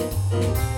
Música